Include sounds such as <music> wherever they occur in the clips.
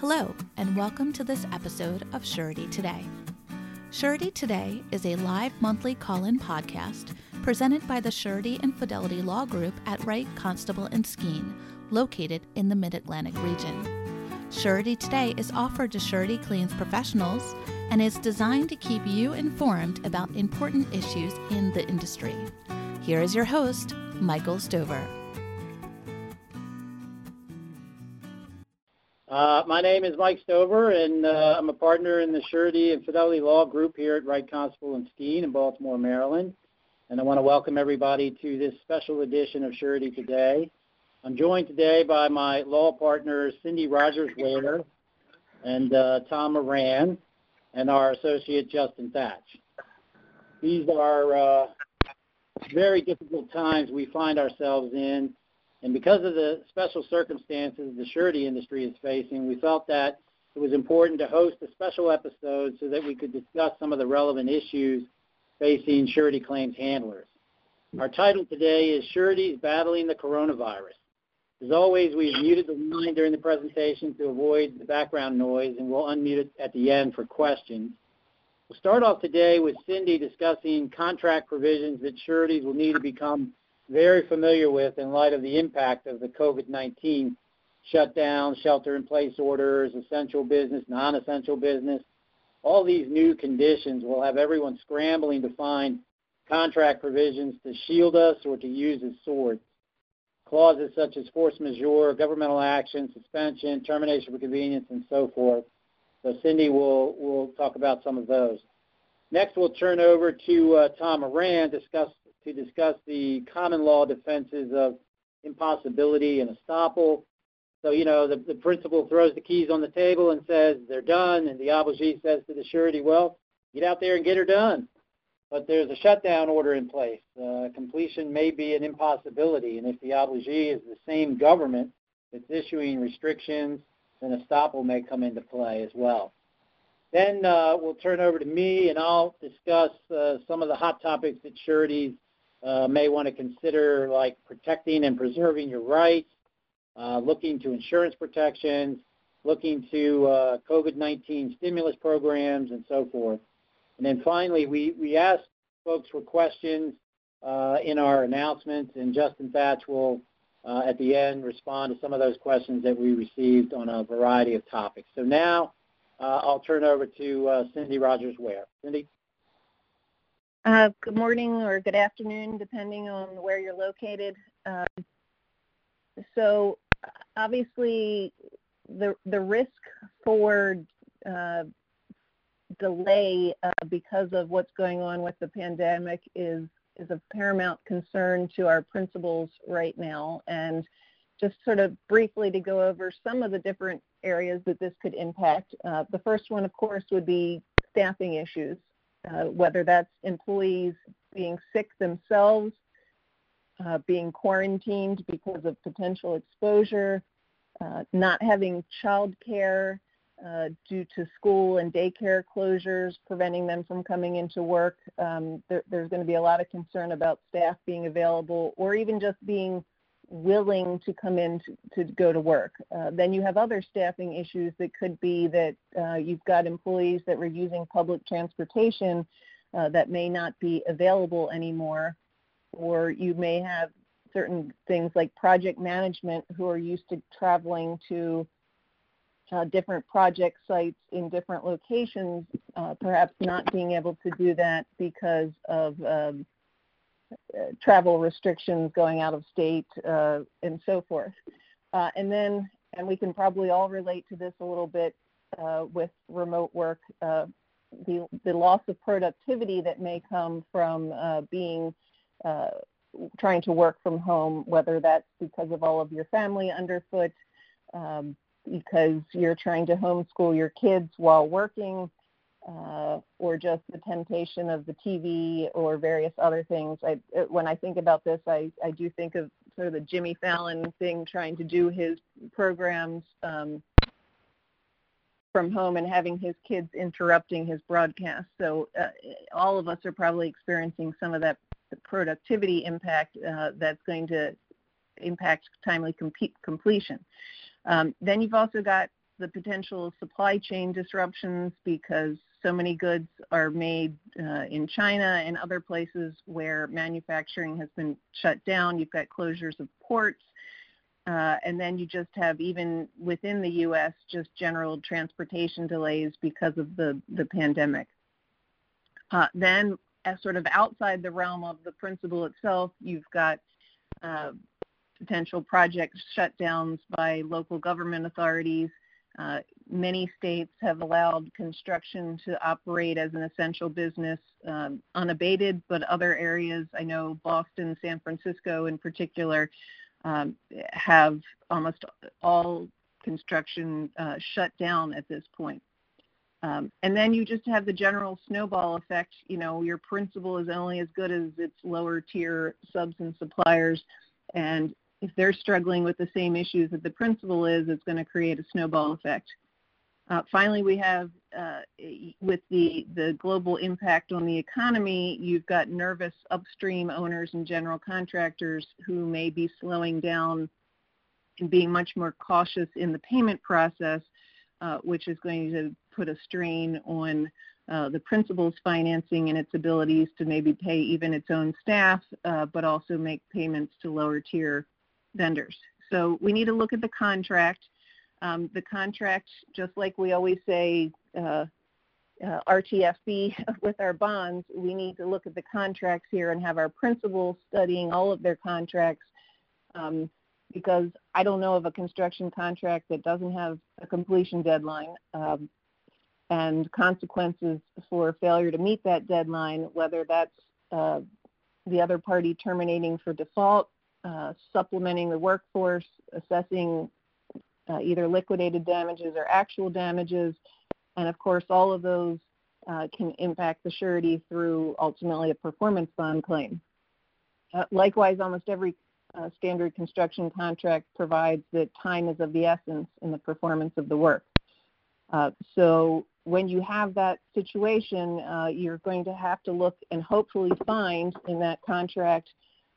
Hello, and welcome to this episode of Surety Today. Surety Today is a live monthly call in podcast presented by the Surety and Fidelity Law Group at Wright Constable and Skeen, located in the Mid Atlantic region. Surety Today is offered to surety claims professionals and is designed to keep you informed about important issues in the industry. Here is your host, Michael Stover. Uh, my name is Mike Stover, and uh, I'm a partner in the Surety and Fidelity Law Group here at Wright Constable and Skeen in Baltimore, Maryland. And I want to welcome everybody to this special edition of Surety Today. I'm joined today by my law partners, Cindy Rogers Ware and uh, Tom Moran, and our associate, Justin Thatch. These are uh, very difficult times we find ourselves in and because of the special circumstances the surety industry is facing, we felt that it was important to host a special episode so that we could discuss some of the relevant issues facing surety claims handlers. Our title today is Sureties Battling the Coronavirus. As always, we've muted the line during the presentation to avoid the background noise, and we'll unmute it at the end for questions. We'll start off today with Cindy discussing contract provisions that sureties will need to become very familiar with in light of the impact of the COVID-19 shutdown, shelter-in-place orders, essential business, non-essential business. All these new conditions will have everyone scrambling to find contract provisions to shield us or to use as swords. Clauses such as force majeure, governmental action, suspension, termination for convenience, and so forth. So Cindy will will talk about some of those. Next, we'll turn over to uh, Tom Moran discuss to discuss the common law defenses of impossibility and estoppel. So, you know, the, the principal throws the keys on the table and says they're done, and the obligee says to the surety, well, get out there and get her done. But there's a shutdown order in place. Uh, completion may be an impossibility, and if the obligee is the same government that's issuing restrictions, then estoppel may come into play as well. Then uh, we'll turn over to me, and I'll discuss uh, some of the hot topics that sureties uh, may want to consider like protecting and preserving your rights, uh, looking to insurance protections, looking to uh, COVID-19 stimulus programs, and so forth. And then finally, we, we asked folks for questions uh, in our announcements, and Justin Thatch will, uh, at the end, respond to some of those questions that we received on a variety of topics. So now uh, I'll turn over to Cindy Rogers Ware. Cindy? Uh, good morning or good afternoon, depending on where you're located. Um, so, obviously, the the risk for uh, delay uh, because of what's going on with the pandemic is is of paramount concern to our principals right now. And just sort of briefly to go over some of the different areas that this could impact. Uh, the first one, of course, would be staffing issues. Uh, whether that's employees being sick themselves, uh, being quarantined because of potential exposure, uh, not having child care uh, due to school and daycare closures, preventing them from coming into work. Um, there, there's going to be a lot of concern about staff being available or even just being willing to come in to, to go to work. Uh, then you have other staffing issues that could be that uh, you've got employees that were using public transportation uh, that may not be available anymore, or you may have certain things like project management who are used to traveling to uh, different project sites in different locations, uh, perhaps not being able to do that because of um, travel restrictions going out of state uh, and so forth. Uh, and then, and we can probably all relate to this a little bit uh, with remote work, uh, the, the loss of productivity that may come from uh, being trying to work from home, whether that's because of all of your family underfoot, um, because you're trying to homeschool your kids while working, uh, or just the temptation of the TV or various other things. I, when I think about this, I, I do think of sort of the Jimmy Fallon thing, trying to do his programs um, from home and having his kids interrupting his broadcast. So uh, all of us are probably experiencing some of that productivity impact uh, that's going to impact timely com- completion. Um, then you've also got the potential supply chain disruptions because so many goods are made uh, in China and other places where manufacturing has been shut down. You've got closures of ports. Uh, and then you just have, even within the U.S., just general transportation delays because of the, the pandemic. Uh, then, as sort of outside the realm of the principle itself, you've got uh, potential project shutdowns by local government authorities. Uh, many states have allowed construction to operate as an essential business um, unabated, but other areas, I know Boston, San Francisco in particular, um, have almost all construction uh, shut down at this point. Um, and then you just have the general snowball effect. You know, your principal is only as good as its lower tier subs and suppliers. And if they're struggling with the same issues that the principal is, it's going to create a snowball effect. Uh, finally, we have, uh, with the, the global impact on the economy, you've got nervous upstream owners and general contractors who may be slowing down and being much more cautious in the payment process, uh, which is going to put a strain on uh, the principal's financing and its abilities to maybe pay even its own staff, uh, but also make payments to lower tier vendors. So we need to look at the contract. Um, the contract, just like we always say, uh, uh, RTFB <laughs> with our bonds, we need to look at the contracts here and have our principals studying all of their contracts um, because I don't know of a construction contract that doesn't have a completion deadline um, and consequences for failure to meet that deadline, whether that's uh, the other party terminating for default uh, supplementing the workforce, assessing uh, either liquidated damages or actual damages, and of course, all of those uh, can impact the surety through ultimately a performance bond claim. Uh, likewise, almost every uh, standard construction contract provides that time is of the essence in the performance of the work. so when you have that situation, you're going to have to look and hopefully find in that contract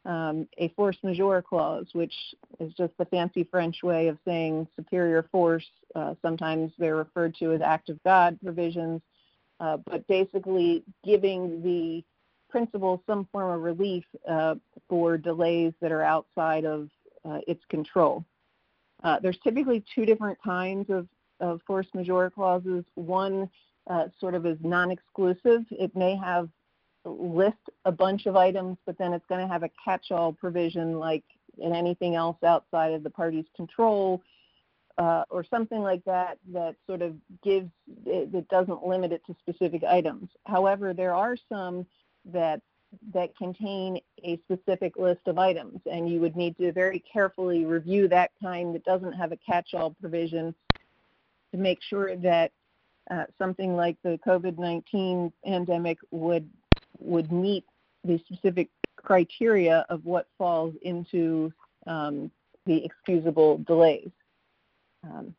um, a force majeure clause, which is just the fancy French way of saying superior force. Uh, sometimes they're referred to as act of God provisions, uh, but basically giving the principal some form of relief uh, for delays that are outside of uh, its control. Uh, there's typically two different kinds of, of force majeure clauses. One uh, sort of is non-exclusive. It may have list a bunch of items, but then it's going to have a catch-all provision like in anything else outside of the party's control uh, or something like that that sort of gives it doesn't limit it to specific items. However, there are some that that contain a specific list of items, and you would need to very carefully review that kind that doesn't have a catch-all provision to make sure that uh, something like the COVID-19 pandemic would would meet the specific criteria of what falls into um, the excusable delays. Um,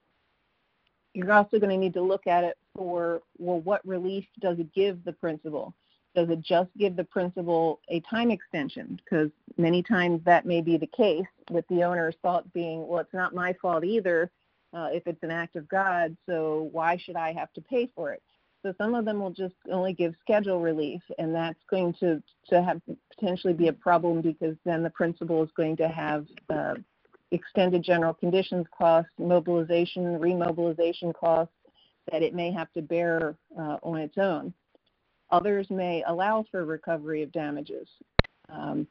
you're also going to need to look at it for, well, what relief does it give the principal? Does it just give the principal a time extension? Because many times that may be the case, with the owner's thought being, well, it's not my fault either uh, if it's an act of God, so why should I have to pay for it? So some of them will just only give schedule relief, and that's going to, to have potentially be a problem because then the principal is going to have uh, extended general conditions costs, mobilization, remobilization costs that it may have to bear uh, on its own. Others may allow for recovery of damages. Um,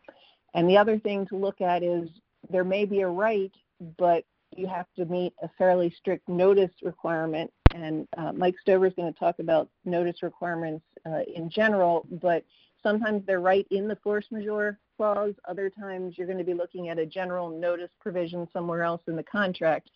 and the other thing to look at is there may be a right, but you have to meet a fairly strict notice requirement and uh, Mike Stover is going to talk about notice requirements uh, in general, but sometimes they're right in the force majeure clause. Other times you're going to be looking at a general notice provision somewhere else in the contract,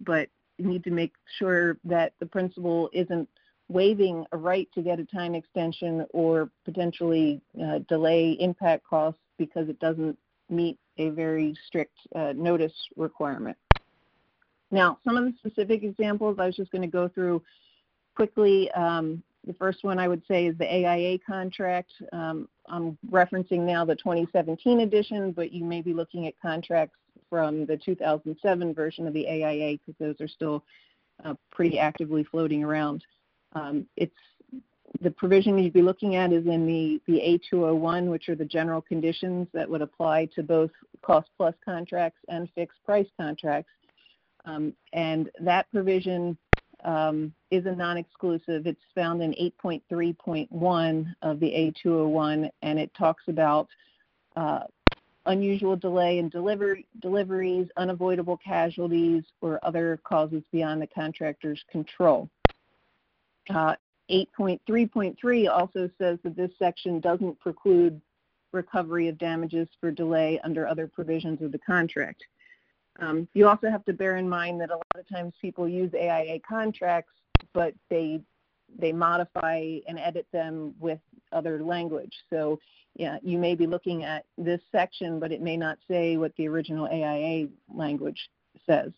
but you need to make sure that the principal isn't waiving a right to get a time extension or potentially uh, delay impact costs because it doesn't meet a very strict uh, notice requirement. Now, some of the specific examples I was just going to go through quickly. Um, the first one I would say is the AIA contract. Um, I'm referencing now the 2017 edition, but you may be looking at contracts from the 2007 version of the AIA because those are still uh, pretty actively floating around. Um, it's the provision you'd be looking at is in the, the A201, which are the general conditions that would apply to both cost plus contracts and fixed price contracts. Um, and that provision um, is a non-exclusive. It's found in 8.3.1 of the A201, and it talks about uh, unusual delay in deliver- deliveries, unavoidable casualties, or other causes beyond the contractor's control. Uh, 8.3.3 also says that this section doesn't preclude recovery of damages for delay under other provisions of the contract. Um, you also have to bear in mind that a lot of times people use AIA contracts, but they they modify and edit them with other language. So yeah, you may be looking at this section, but it may not say what the original AIA language says.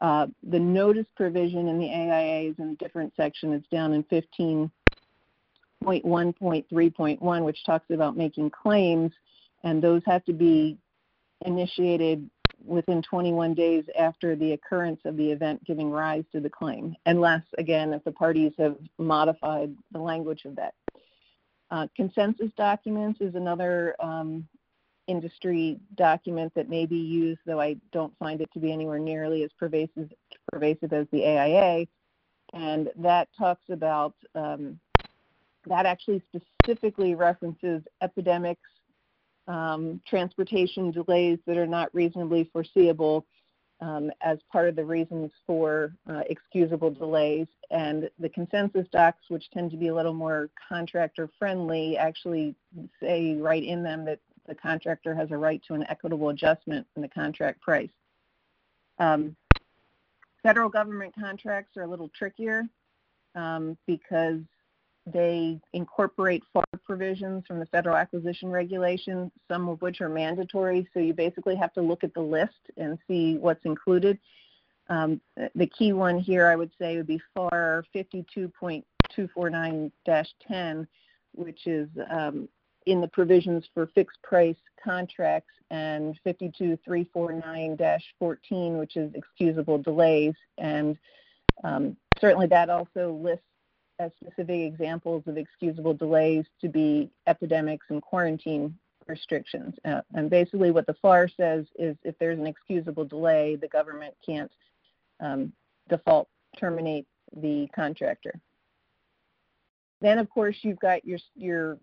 Uh, the notice provision in the AIA is in a different section. It's down in 15.1.3.1, which talks about making claims, and those have to be initiated within 21 days after the occurrence of the event giving rise to the claim, unless, again, if the parties have modified the language of that. Uh, consensus documents is another um, industry document that may be used, though I don't find it to be anywhere nearly as pervasive, pervasive as the AIA. And that talks about, um, that actually specifically references epidemics um, transportation delays that are not reasonably foreseeable um, as part of the reasons for uh, excusable delays. And the consensus docs, which tend to be a little more contractor friendly, actually say right in them that the contractor has a right to an equitable adjustment in the contract price. Um, federal government contracts are a little trickier um, because they incorporate FAR provisions from the Federal Acquisition Regulation, some of which are mandatory. So you basically have to look at the list and see what's included. Um, the key one here, I would say, would be FAR 52.249-10, which is um, in the provisions for fixed price contracts, and 52349-14, which is excusable delays. And um, certainly that also lists as specific examples of excusable delays to be epidemics and quarantine restrictions. Uh, and basically, what the FAR says is if there's an excusable delay, the government can't um, default terminate the contractor. Then, of course, you've got your your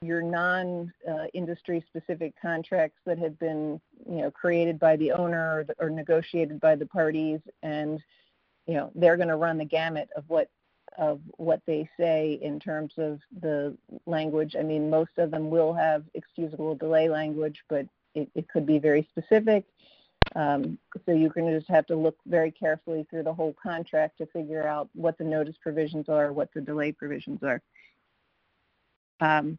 your non-industry uh, specific contracts that have been you know created by the owner or, the, or negotiated by the parties, and you know they're going to run the gamut of what of what they say in terms of the language. I mean, most of them will have excusable delay language, but it, it could be very specific. Um, so you're going to just have to look very carefully through the whole contract to figure out what the notice provisions are, what the delay provisions are. Um,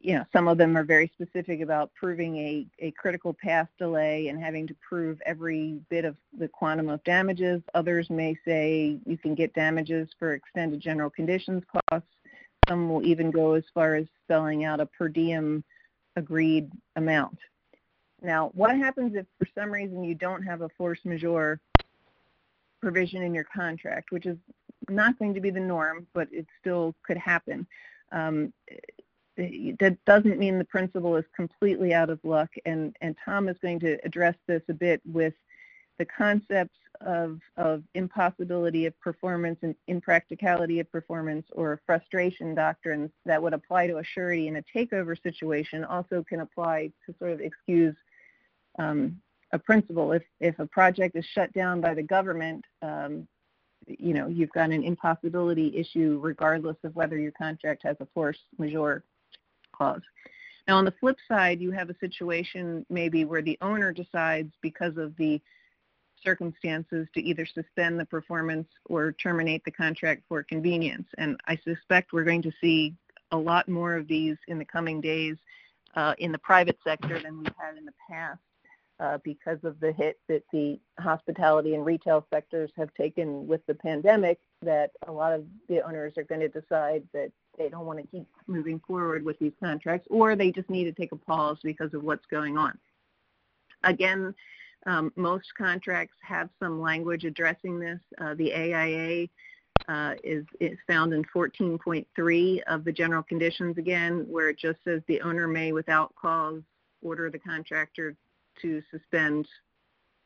you know, some of them are very specific about proving a, a critical path delay and having to prove every bit of the quantum of damages. Others may say you can get damages for extended general conditions costs. Some will even go as far as spelling out a per diem agreed amount. Now, what happens if for some reason you don't have a force majeure provision in your contract, which is not going to be the norm, but it still could happen. Um, that doesn't mean the principal is completely out of luck, and, and Tom is going to address this a bit with the concepts of, of impossibility of performance and impracticality of performance or frustration doctrines that would apply to a surety in a takeover situation also can apply to sort of excuse um, a principal. If, if a project is shut down by the government, um, you know, you've got an impossibility issue regardless of whether your contract has a force majeure clause. Now, on the flip side, you have a situation maybe where the owner decides because of the circumstances to either suspend the performance or terminate the contract for convenience. And I suspect we're going to see a lot more of these in the coming days uh, in the private sector than we've had in the past uh, because of the hit that the hospitality and retail sectors have taken with the pandemic that a lot of the owners are going to decide that they don't want to keep moving forward with these contracts, or they just need to take a pause because of what's going on. Again, Um, most contracts have some language addressing this. Uh, the AIA uh, is, is found in 14.3 of the general conditions again, where it just says the owner may, without cause, order the contractor to suspend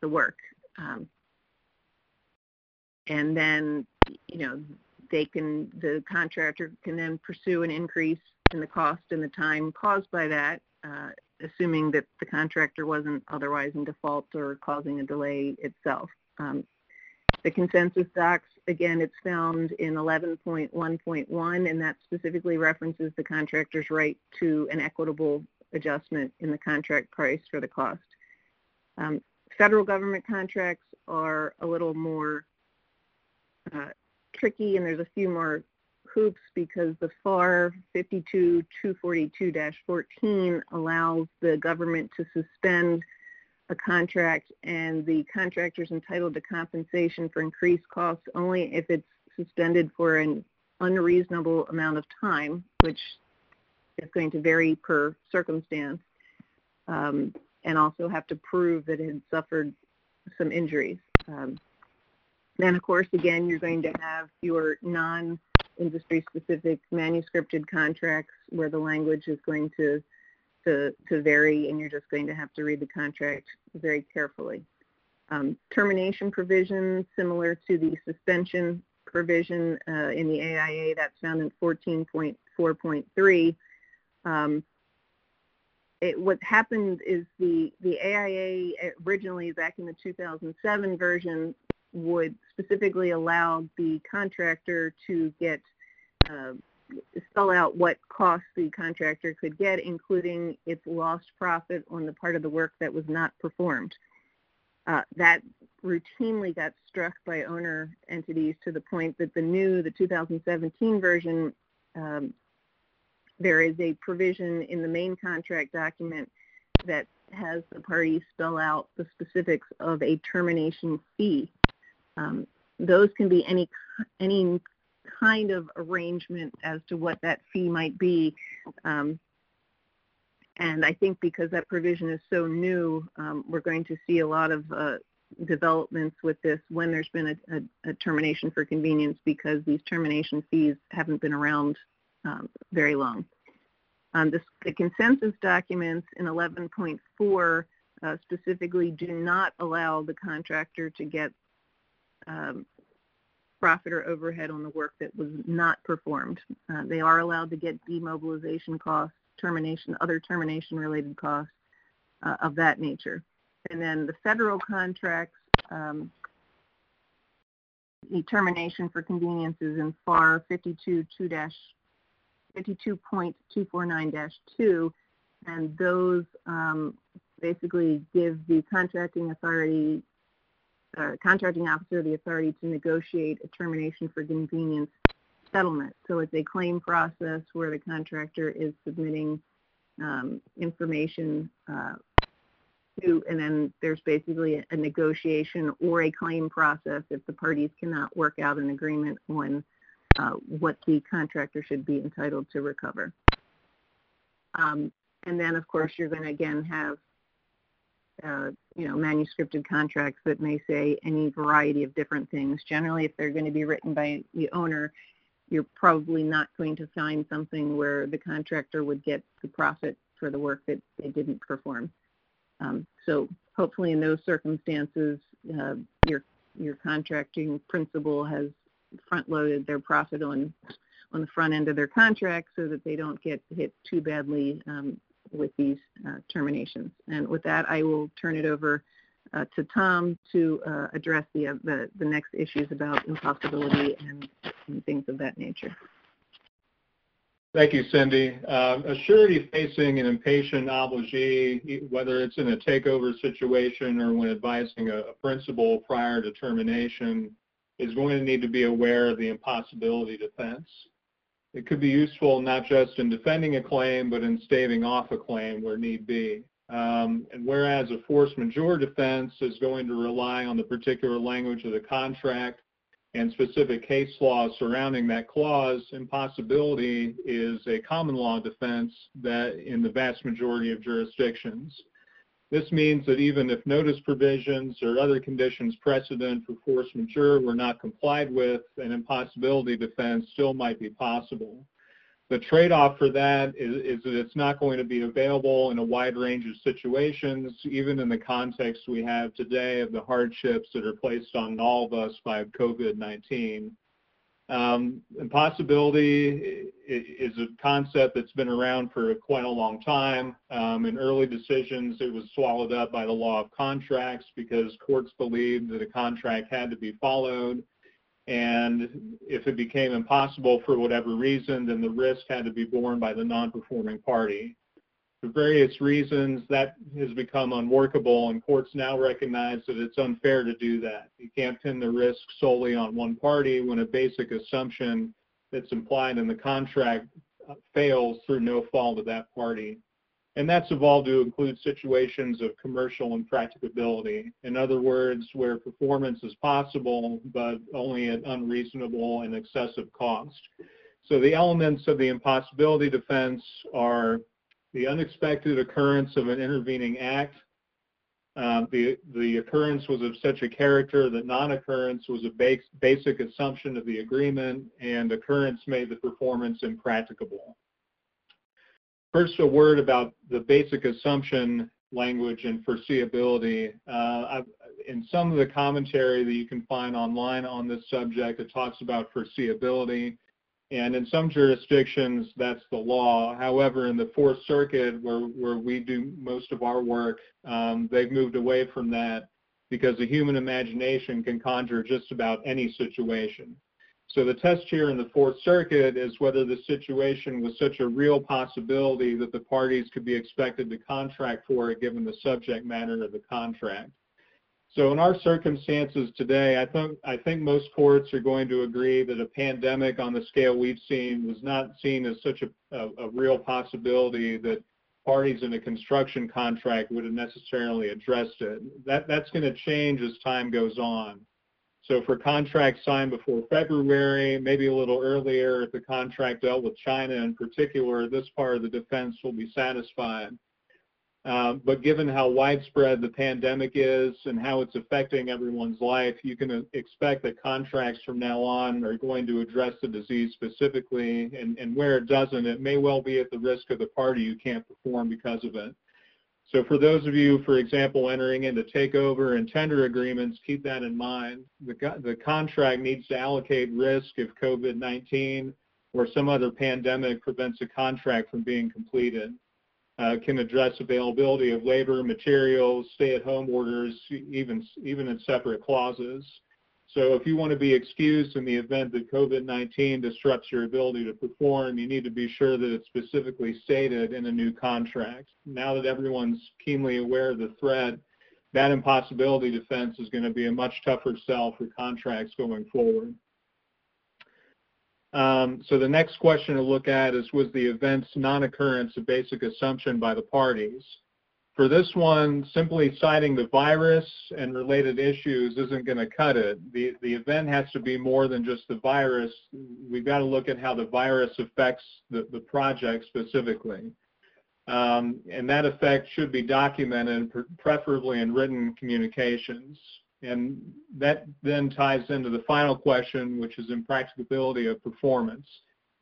the work. Um, and then, you know, they can, the contractor can then pursue an increase in the cost and the time caused by that, uh, assuming that the contractor wasn't otherwise in default or causing a delay itself. Um, the consensus docs, again, it's found in 11.1.1, and that specifically references the contractor's right to an equitable adjustment in the contract price for the cost. Um, federal government contracts are a little more uh, tricky, and there's a few more hoops because the FAR 52242-14 allows the government to suspend a contract and the contractor is entitled to compensation for increased costs only if it's suspended for an unreasonable amount of time, which is going to vary per circumstance, um, and also have to prove that it had suffered some injuries. Um, then, of course, again, you're going to have your non-industry specific manuscripted contracts where the language is going to, to, to vary and you're just going to have to read the contract very carefully. Um, termination provisions similar to the suspension provision uh, in the AIA that's found in 14.4.3. Um, it, what happened is the, the AIA originally back in the 2007 version would specifically allow the contractor to get uh, spell out what costs the contractor could get, including its lost profit on the part of the work that was not performed. Uh, that routinely got struck by owner entities to the point that the new, the 2017 version, um, there is a provision in the main contract document that has the parties spell out the specifics of a termination fee um, those can be any any kind of arrangement as to what that fee might be. Um, and I think because that provision is so new, um, we're going to see a lot of uh, developments with this when there's been a, a, a, termination for convenience because these termination fees haven't been around um, very long. Um, this, the consensus documents in 11.4 uh, specifically do not allow the contractor to get um, profit or overhead on the work that was not performed. Uh, they are allowed to get demobilization costs, termination, other termination related costs uh, of that nature. And then the federal contracts, um, the termination for convenience is in FAR 52.249-2, and those um, basically give the contracting authority uh, contracting officer the authority to negotiate a termination for convenience settlement. So it's a claim process where the contractor is submitting um, information uh, to, and then there's basically a, a, negotiation or a claim process if the parties cannot work out an agreement on uh, what the contractor should be entitled to recover. Um, and then, of course, you're going to again have uh, you know, manuscripted contracts that may say any variety of different things. Generally, if they're going to be written by the owner, you're probably not going to find something where the contractor would get the profit for the work that they didn't perform. Um, so hopefully in those circumstances, uh, your your contracting principal has front-loaded their profit on on the front end of their contract so that they don't get hit too badly um, with these uh, terminations. And with that, I will turn it over uh, to Tom to uh, address the, uh, the, the next issues about impossibility and, and, things of that nature. Thank you, Cindy. Um, a surety facing an impatient obligee, whether it's in a takeover situation or when advising a, a principal prior to termination, is going to need to be aware of the impossibility defense. It could be useful not just in defending a claim, but in staving off a claim where need be. Um, and whereas a force majeure defense is going to rely on the particular language of the contract and specific case law surrounding that clause, impossibility is a common law defense that in the vast majority of jurisdictions. This means that even if notice provisions or other conditions precedent for force majeure were not complied with, an impossibility defense still might be possible. The trade-off for that is, is, that it's not going to be available in a wide range of situations, even in the context we have today of the hardships that are placed on all of us by COVID-19. Um, impossibility is a concept that's been around for quite a long time. Um, in early decisions, it was swallowed up by the law of contracts because courts believed that a contract had to be followed. And if it became impossible for whatever reason, then the risk had to be borne by the non-performing party. For various reasons, that has become unworkable, and courts now recognize that it's unfair to do that. You can't pin the risk solely on one party when a basic assumption that's implied in the contract uh, fails through no fault of that party. And that's evolved to include situations of commercial impracticability. In other words, where performance is possible, but only at unreasonable and excessive cost. So the elements of the impossibility defense are the unexpected occurrence of an intervening act. Uh, the, the occurrence was of such a character that non-occurrence was a base, basic assumption of the agreement and occurrence made the performance impracticable. First, a word about the basic assumption language and foreseeability. Uh, in some of the commentary that you can find online on this subject, it talks about foreseeability. And in some jurisdictions, that's the law. However, in the Fourth Circuit, where, where we do most of our work, um, they've moved away from that because the human imagination can conjure just about any situation. So the test here in the Fourth Circuit is whether the situation was such a real possibility that the parties could be expected to contract for it given the subject matter of the contract. So in our circumstances today, I think, I think most courts are going to agree that a pandemic on the scale we've seen was not seen as such a, a, a real possibility that parties in a construction contract would have necessarily addressed it. That, that's going to change as time goes on. So for contracts signed before February, maybe a little earlier, if the contract dealt with China in particular, this part of the defense will be satisfied. Uh, but given how widespread the pandemic is and how it's affecting everyone's life, you can expect that contracts from now on are going to address the disease specifically, and, and where it doesn't, it may well be at the risk of the party who can't perform because of it. So for those of you, for example, entering into takeover and tender agreements, keep that in mind. The, the contract needs to allocate risk if COVID-19 or some other pandemic prevents a contract from being completed. Uh, can address availability of labor, materials, stay-at-home orders, even, even in separate clauses. So if you want to be excused in the event that COVID-19 disrupts your ability to perform, you need to be sure that it's specifically stated in a new contract. Now that everyone's keenly aware of the threat, that impossibility defense is going to be a much tougher sell for contracts going forward. Um, so the next question to look at is, was the event's non-occurrence a basic assumption by the parties? For this one, simply citing the virus and related issues isn't going to cut it. The, the event has to be more than just the virus. We've got to look at how the virus affects the, the project specifically. Um, and that effect should be documented, preferably in written communications. And that then ties into the final question, which is impracticability of performance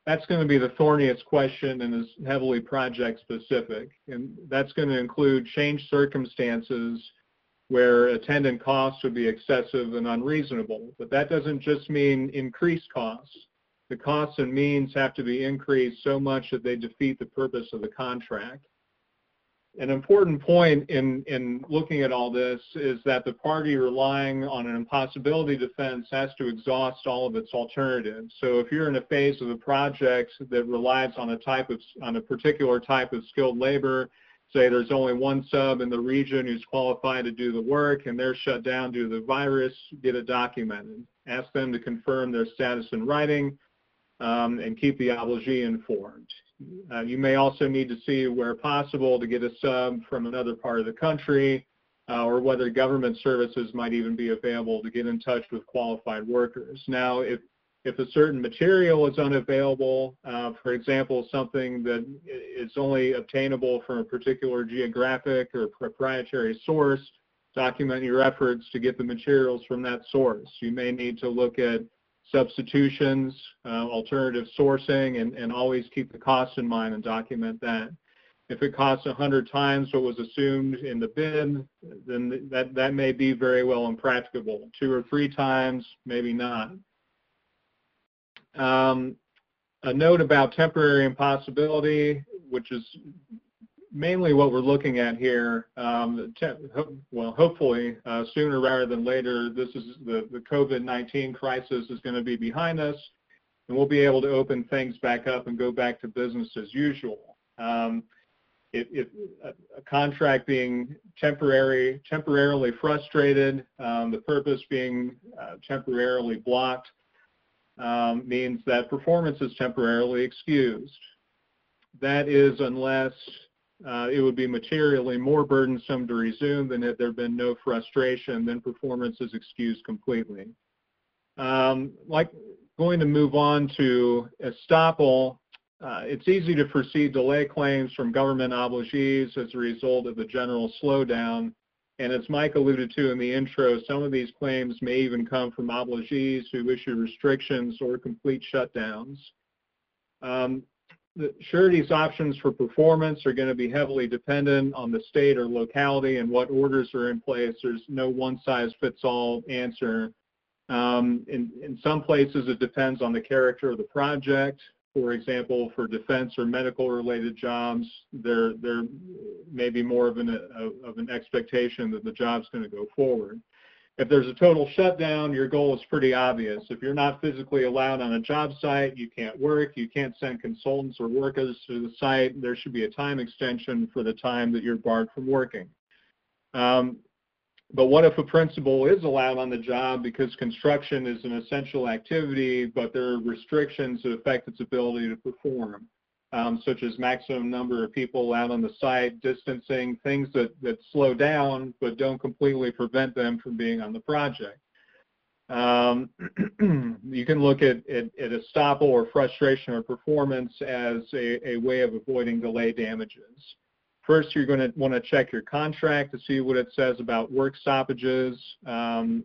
that's going to be the thorniest question and is heavily project specific. And that's going to include changed circumstances where attendant costs would be excessive and unreasonable. But that doesn't just mean increased costs. The costs and means have to be increased so much that they defeat the purpose of the contract an important point in, in looking at all this is that the party relying on an impossibility defense has to exhaust all of its alternatives. So if you're in a phase of a project that relies on a type of on a particular type of skilled labor, say there's only one sub in the region who's qualified to do the work and they're shut down due to the virus, get it documented. Ask them to confirm their status in writing um, and keep the obligee informed. Uh, you may also need to see where possible to get a sub from another part of the country uh, or whether government services might even be available to get in touch with qualified workers. Now, if, if a certain material is unavailable, uh, for example, something that is only obtainable from a particular geographic or proprietary source, document your efforts to get the materials from that source. You may need to look at substitutions, uh, alternative sourcing, and, and always keep the cost in mind and document that. If it costs 100 times what was assumed in the bid, then that, that may be very well impracticable. Two or three times, maybe not. Um, a note about temporary impossibility, which is mainly what we're looking at here. Um, well, hopefully uh, sooner rather than later, this is the, the COVID-19 crisis is going to be behind us, and we'll be able to open things back up and go back to business as usual. Um, if, if a contract being temporary, temporarily frustrated, um, the purpose being uh, temporarily blocked, um, means that performance is temporarily excused. That is unless it would be materially more burdensome to resume than if there had been no frustration, then performance is excused completely. Um, like going to move on to estoppel, uh, it's easy to foresee delay claims from government obligees as a result of the general slowdown and as Mike alluded to in the intro, some of these claims may even come from obligees who issue restrictions or complete shutdowns. Um, the surety's options for performance are going to be heavily dependent on the state or locality and what orders are in place. There's no one-size-fits-all answer. Um, in, in some places, it depends on the character of the project for example, for defense or medical related jobs, there, there may be more of an, a, of an expectation that the job's going to go forward. If there's a total shutdown, your goal is pretty obvious. If you're not physically allowed on a job site, you can't work, you can't send consultants or workers to the site, there should be a time extension for the time that you're barred from working. Um, but what if a principal is allowed on the job because construction is an essential activity, but there are restrictions that affect its ability to perform, um, such as maximum number of people out on the site, distancing, things that, that slow down but don't completely prevent them from being on the project. Um, <clears throat> you can look at, at, at estoppel or frustration or performance as a, a way of avoiding delay damages. First, you're going to want to check your contract to see what it says about work stoppages, um,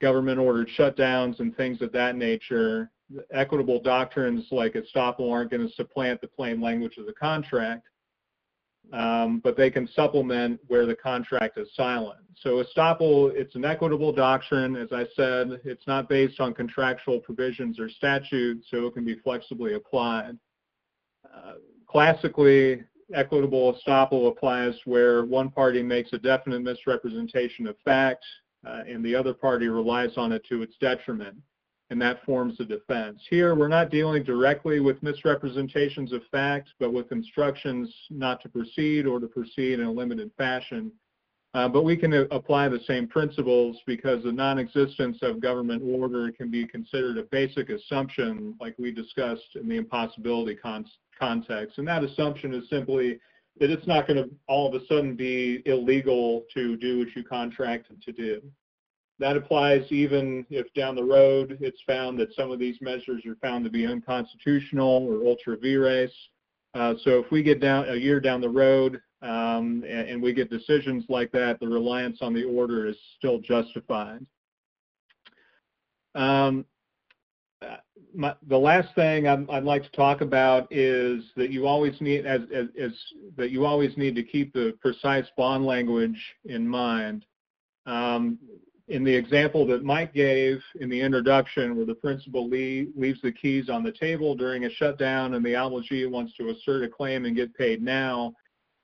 government-ordered shutdowns, and things of that nature. Equitable doctrines like estoppel aren't going to supplant the plain language of the contract, um, but they can supplement where the contract is silent. So estoppel, it's an equitable doctrine. As I said, it's not based on contractual provisions or statutes, so it can be flexibly applied. Uh, classically, equitable estoppel applies where one party makes a definite misrepresentation of fact uh, and the other party relies on it to its detriment, and that forms the defense. Here, we're not dealing directly with misrepresentations of fact, but with instructions not to proceed or to proceed in a limited fashion. Uh, but we can uh, apply the same principles because the non-existence of government order can be considered a basic assumption like we discussed in the impossibility con context. And that assumption is simply that it's not going to all of a sudden be illegal to do what you contracted to do. That applies even if down the road it's found that some of these measures are found to be unconstitutional or ultra vires. Uh, so if we get down a year down the road um, and, and, we get decisions like that, the reliance on the order is still justified. Um, my, the last thing i would like to talk about is that you always need as, as, as, that you always need to keep the precise bond language in mind. Um, in the example that Mike gave in the introduction where the principal leave, leaves the keys on the table during a shutdown and the obligee wants to assert a claim and get paid now,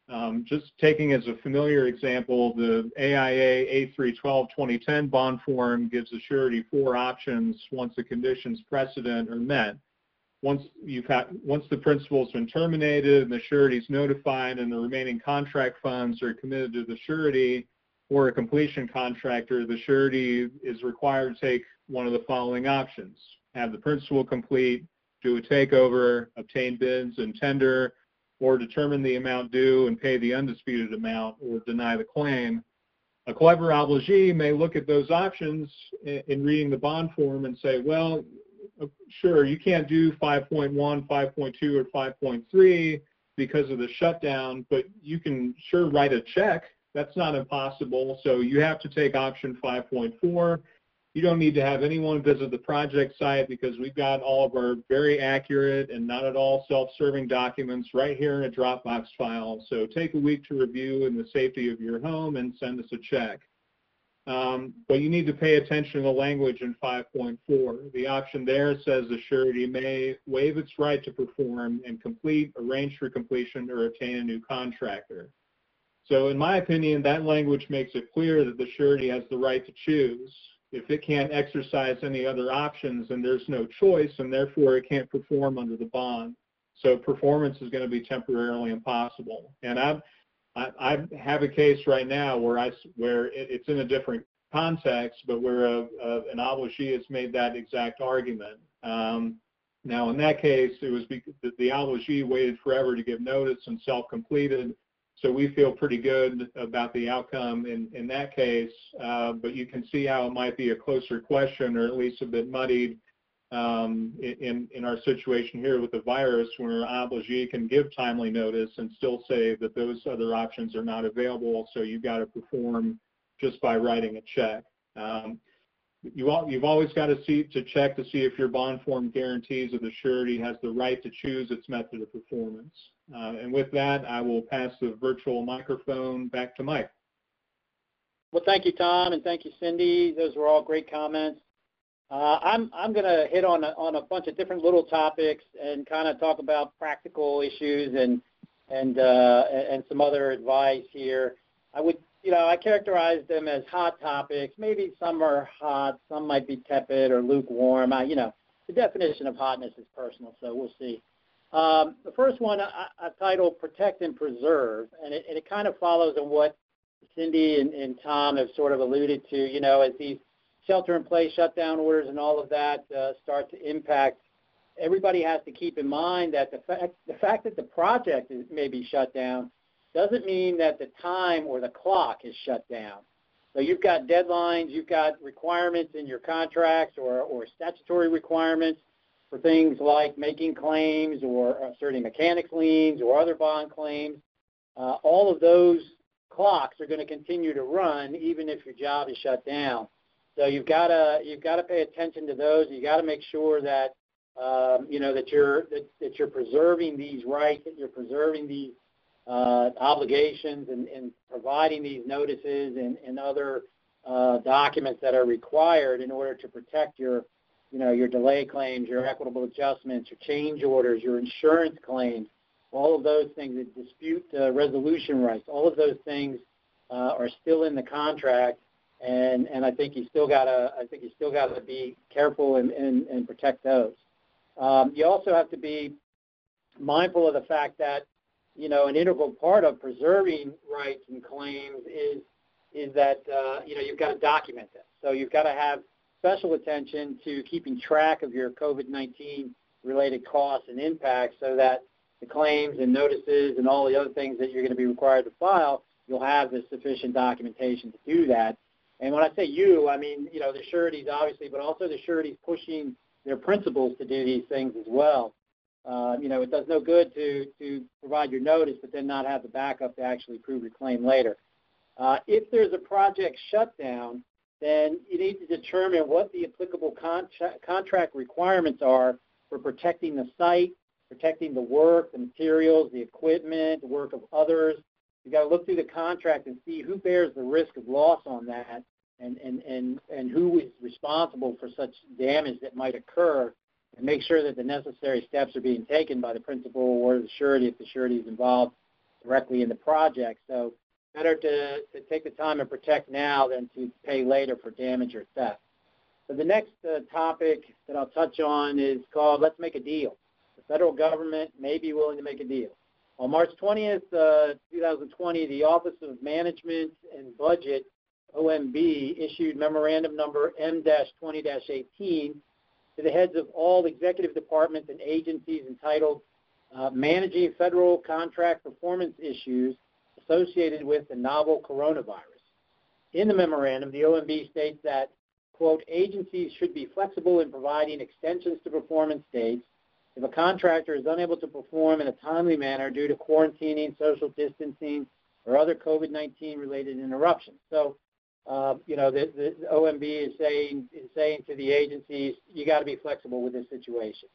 um, just taking as a familiar example, the AIA A312 2010 bond form gives the surety four options once the conditions precedent are met. Once you've had, once the principal has been terminated and the surety is notified and the remaining contract funds are committed to the surety or a completion contractor, the surety is required to take one of the following options. Have the principal complete, do a takeover, obtain bids and tender, or determine the amount due and pay the undisputed amount or deny the claim. A clever obligee may look at those options in reading the bond form and say, well, sure, you can't do 5.1, 5.2, or 5.3 because of the shutdown, but you can sure write a check. That's not impossible. So you have to take option 5.4 you don't need to have anyone visit the project site because we've got all of our very accurate and not at all self-serving documents right here in a Dropbox file. So take a week to review in the safety of your home and send us a check. Um, but you need to pay attention to the language in 5.4. The option there says the surety may waive its right to perform and complete, arrange for completion, or obtain a new contractor. So in my opinion, that language makes it clear that the surety has the right to choose if it can't exercise any other options, then there's no choice, and therefore it can't perform under the bond. So performance is going to be temporarily impossible. And I'm, I, I have a case right now where I where it, it's in a different context, but where a, a, an obligee has made that exact argument. Um, now, in that case, it was because the, the obligee waited forever to give notice and self-completed so we feel pretty good about the outcome in, in that case, uh, but you can see how it might be a closer question or at least a bit muddied um, in, in our situation here with the virus where obligee can give timely notice and still say that those other options are not available, so you've got to perform just by writing a check. Um, you all, you've always got to see to check to see if your bond form guarantees that the surety has the right to choose its method of performance. Uh, and with that, I will pass the virtual microphone back to Mike. Well, thank you, Tom, and thank you, Cindy. Those were all great comments. Uh, I'm I'm going to hit on a, on a bunch of different little topics and kind of talk about practical issues and and uh, and some other advice here. I would you know, I characterize them as hot topics. Maybe some are hot, some might be tepid or lukewarm. I, you know, the definition of hotness is personal, so we'll see. Um, the first one I, titled Protect and Preserve, and it, and it kind of follows on what Cindy and, and Tom have sort of alluded to, you know, as these shelter-in-place shutdown orders and all of that uh, start to impact, everybody has to keep in mind that the fact, the fact that the project is, may be shut down doesn't mean that the time or the clock is shut down. So you've got deadlines, you've got requirements in your contracts or, or statutory requirements for things like making claims or asserting mechanics liens or other bond claims. Uh, all of those clocks are going to continue to run even if your job is shut down. So you've got to you've got to pay attention to those. You got to make sure that um, you know that you're that, that you're preserving these rights, that you're preserving these uh, obligations and, and, providing these notices and, and other uh, documents that are required in order to protect your, you know, your delay claims, your equitable adjustments, your change orders, your insurance claims, all of those things, the dispute uh, resolution rights, all of those things uh, are still in the contract, and and I think you still gotta I think you still gotta be careful and and, and protect those. Um, you also have to be mindful of the fact that you know, an integral part of preserving rights and claims is is that uh, you know you've got to document them. So you've got to have special attention to keeping track of your COVID-19 related costs and impacts, so that the claims and notices and all the other things that you're going to be required to file, you'll have the sufficient documentation to do that. And when I say you, I mean you know the sureties obviously, but also the sureties pushing their principals to do these things as well. Uh, you know, it does no good to, to provide your notice but then not have the backup to actually prove your claim later. Uh, if there's a project shutdown, then you need to determine what the applicable contra- contract requirements are for protecting the site, protecting the work, the materials, the equipment, the work of others. You've got to look through the contract and see who bears the risk of loss on that and, and, and, and who is responsible for such damage that might occur and make sure that the necessary steps are being taken by the principal or the surety if the surety is involved directly in the project. So better to, to take the time and protect now than to pay later for damage or theft. So the next uh, topic that I'll touch on is called Let's Make a Deal. The federal government may be willing to make a deal. On March 20th, uh, 2020, the Office of Management and Budget, OMB, issued memorandum number M-20-18 to the heads of all executive departments and agencies entitled uh, Managing Federal Contract Performance Issues Associated with the Novel Coronavirus. In the memorandum, the OMB states that, quote, agencies should be flexible in providing extensions to performance dates if a contractor is unable to perform in a timely manner due to quarantining, social distancing, or other COVID-19 related interruptions. So, uh, you know, the, the OMB is saying is saying to the agencies, you got to be flexible with this situation.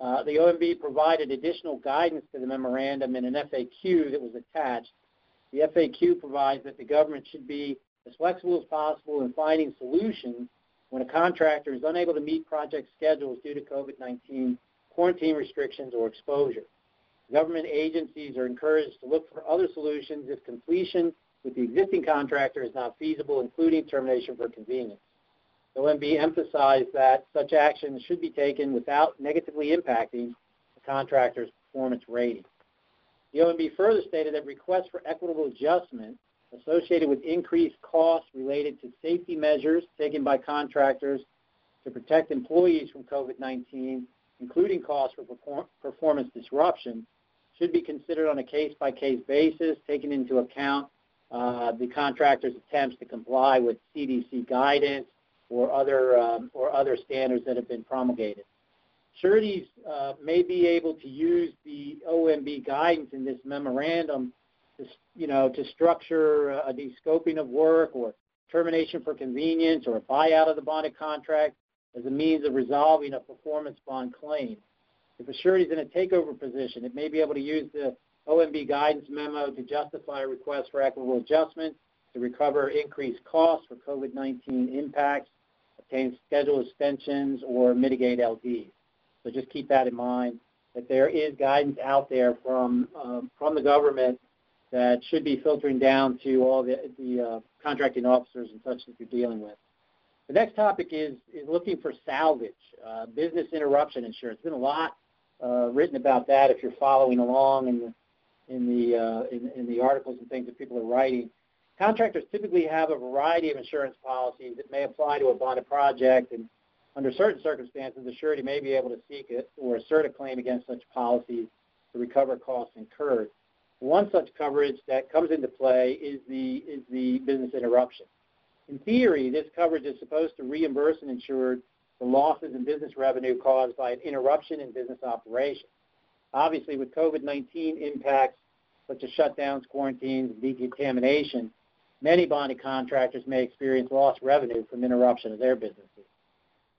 Uh, the OMB provided additional guidance to the memorandum in an FAQ that was attached. The FAQ provides that the government should be as flexible as possible in finding solutions when a contractor is unable to meet project schedules due to COVID-19 quarantine restrictions, or exposure. Government agencies are encouraged to look for other solutions if completion with the existing contractor is not feasible, including termination for convenience. The OMB emphasized that such actions should be taken without negatively impacting the contractor's performance rating. The OMB further stated that requests for equitable adjustment associated with increased costs related to safety measures taken by contractors to protect employees from COVID-19 including costs for performance disruption, should be considered on a case-by-case basis, taking into account uh, the contractor's attempts to comply with CDC guidance or other um, or other standards that have been promulgated. Sureties uh, may be able to use the OMB guidance in this memorandum to, you know, to structure a descoping of work or termination for convenience or a buyout of the bonded contract as a means of resolving a performance bond claim. If a surety is in a takeover position, it may be able to use the OMB guidance memo to justify a request for equitable adjustment to recover increased costs for COVID-19 impacts, obtain schedule extensions, or mitigate LDs. So just keep that in mind that there is guidance out there from um, from the government that should be filtering down to all the, the uh, contracting officers and such that you're dealing with. The next topic is, is looking for salvage, uh, business interruption insurance. There's been a lot uh, written about that if you're following along in the, in, the, uh, in, in the articles and things that people are writing. Contractors typically have a variety of insurance policies that may apply to a bonded project, and under certain circumstances, the surety may be able to seek it or assert a claim against such policies to recover costs incurred. One such coverage that comes into play is the, is the business interruption. In theory, this coverage is supposed to reimburse an insured for losses in business revenue caused by an interruption in business operations. Obviously, with COVID-19 impacts such as shutdowns, quarantines, and decontamination, many bonded contractors may experience lost revenue from interruption of their businesses.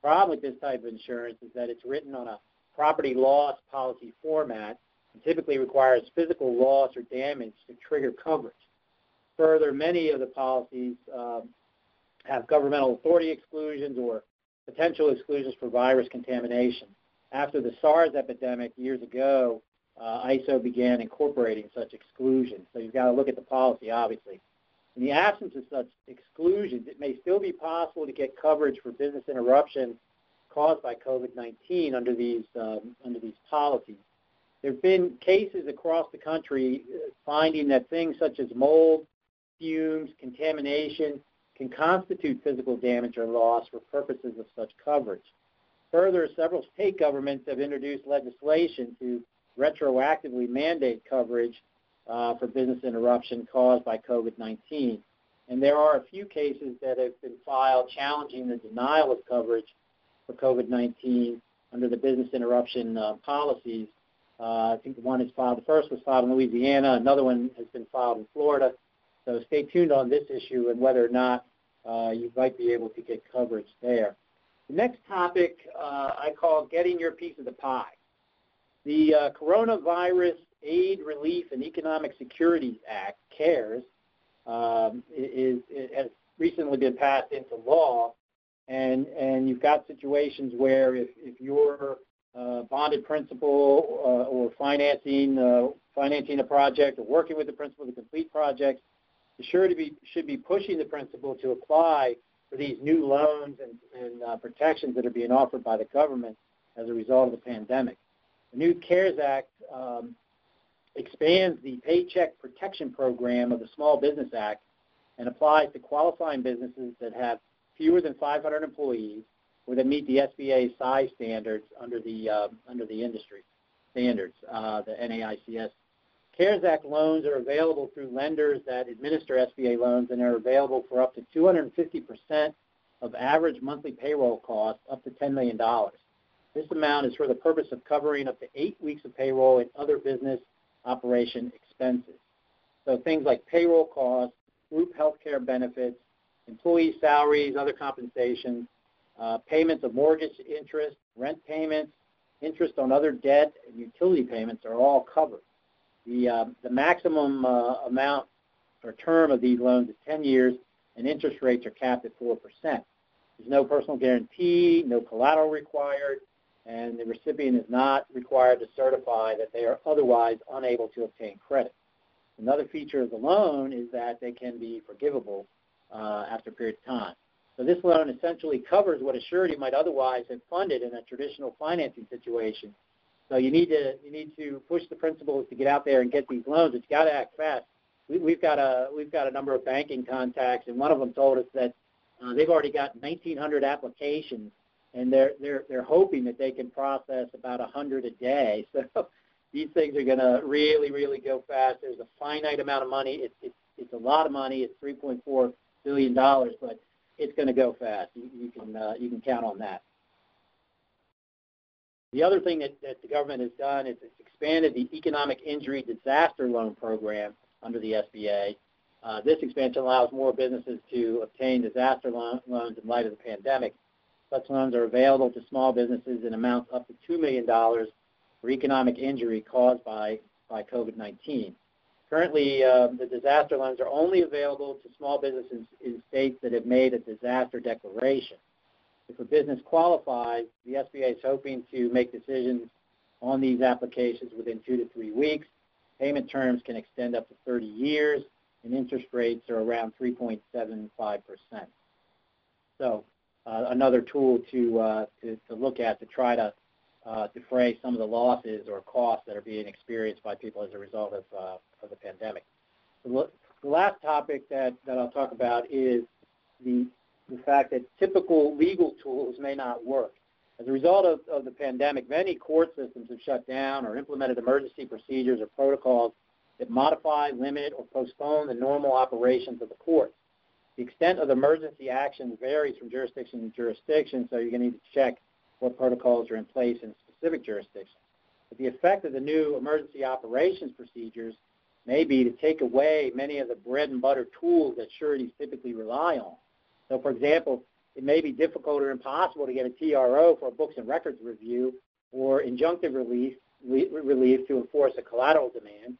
The problem with this type of insurance is that it's written on a property loss policy format and typically requires physical loss or damage to trigger coverage. Further, many of the policies um, have governmental authority exclusions or potential exclusions for virus contamination. After the SARS epidemic years ago, uh, ISO began incorporating such exclusions. So you've got to look at the policy, obviously. In the absence of such exclusions, it may still be possible to get coverage for business interruption caused by COVID-19 under these um, under these policies. There have been cases across the country uh, finding that things such as mold, fumes, contamination, can constitute physical damage or loss for purposes of such coverage. Further, several state governments have introduced legislation to retroactively mandate coverage uh, for business interruption caused by COVID-19. And there are a few cases that have been filed challenging the denial of coverage for COVID-19 under the business interruption uh, policies. Uh, I think one is filed, the first was filed in Louisiana, another one has been filed in Florida, so stay tuned on this issue and whether or not uh, you might be able to get coverage there. The next topic uh, I call getting your piece of the pie. The uh, Coronavirus Aid, Relief, and Economic Security Act, CARES, um, is, has recently been passed into law, and, and you've got situations where if, if you're uh, bonded principal uh, or financing uh, financing a project or working with the principal to complete projects, the surety be, should be pushing the principal to apply for these new loans and, and uh, protections that are being offered by the government as a result of the pandemic. The new CARES Act um, expands the Paycheck Protection Program of the Small Business Act and applies to qualifying businesses that have fewer than 500 employees or that meet the SBA size standards under the uh, under the industry standards, uh, the NAICS CARES Act loans are available through lenders that administer SBA loans and are available for up to 250% of average monthly payroll costs up to $10 million. This amount is for the purpose of covering up to eight weeks of payroll and other business operation expenses. So things like payroll costs, group health care benefits, employee salaries, other compensations, uh, payments of mortgage interest, rent payments, interest on other debt, and utility payments are all covered. The, uh, the maximum uh, amount or term of these loans is 10 years, and interest rates are capped at 4%. There's no personal guarantee, no collateral required, and the recipient is not required to certify that they are otherwise unable to obtain credit. Another feature of the loan is that they can be forgivable uh, after a period of time. So this loan essentially covers what a surety might otherwise have funded in a traditional financing situation. So you need to you need to push the principals to get out there and get these loans. It's got to act fast. We, we've got a we've got a number of banking contacts, and one of them told us that uh, they've already got 1,900 applications, and they're they're they're hoping that they can process about 100 a day. <laughs> So these things are going to really really go fast. There's a finite amount of money. It's it's it's a lot of money. It's 3.4 billion dollars, but it's going to go fast. You, you can uh, you can count on that. The other thing that, that the government has done is it's expanded the economic injury disaster loan program under the SBA. Uh, this expansion allows more businesses to obtain disaster loan, loans in light of the pandemic. Such loans are available to small businesses in amounts up to $2 million for economic injury caused by, by COVID-19. Currently, uh, the disaster loans are only available to small businesses in states that have made a disaster declaration. If a business qualifies, the SBA is hoping to make decisions on these applications within two to three weeks. Payment terms can extend up to 30 years, and interest rates are around 3.75%. So another tool to, uh, to, to, look at to try to uh, defray some of the losses or costs that are being experienced by people as a result of, uh, of the pandemic. The, the last topic that, that I'll talk about is the, the fact that typical legal tools may not work. As a result of, of the pandemic, many court systems have shut down or implemented emergency procedures or protocols that modify, limit, or postpone the normal operations of the courts. The extent of emergency action varies from jurisdiction to jurisdiction, so you're going to need to check what protocols are in place in specific jurisdictions. But the effect of the new emergency operations procedures may be to take away many of the bread and butter tools that sureties typically rely on. So, for example, it may be difficult or impossible to get a TRO for a books and records review or injunctive relief, relief to enforce a collateral demand.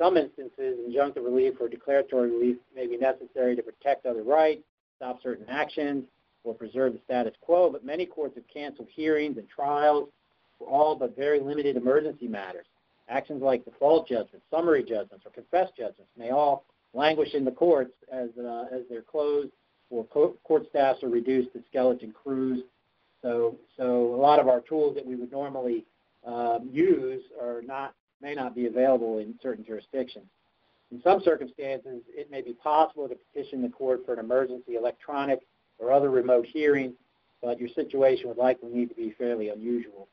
Some instances, injunctive relief or declaratory relief may be necessary to protect other rights, stop certain actions, or preserve the status quo, but many courts have canceled hearings and trials for all but very limited emergency matters. Actions like default judgments, summary judgments, or confessed judgments may all languish in the courts as, uh, as they're closed or court staffs are reduced to skeleton crews. So, so a lot of our tools that we would normally um, use are not, may not be available in certain jurisdictions. In some circumstances, it may be possible to petition the court for an emergency electronic or other remote hearing, but your situation would likely need to be fairly unusual.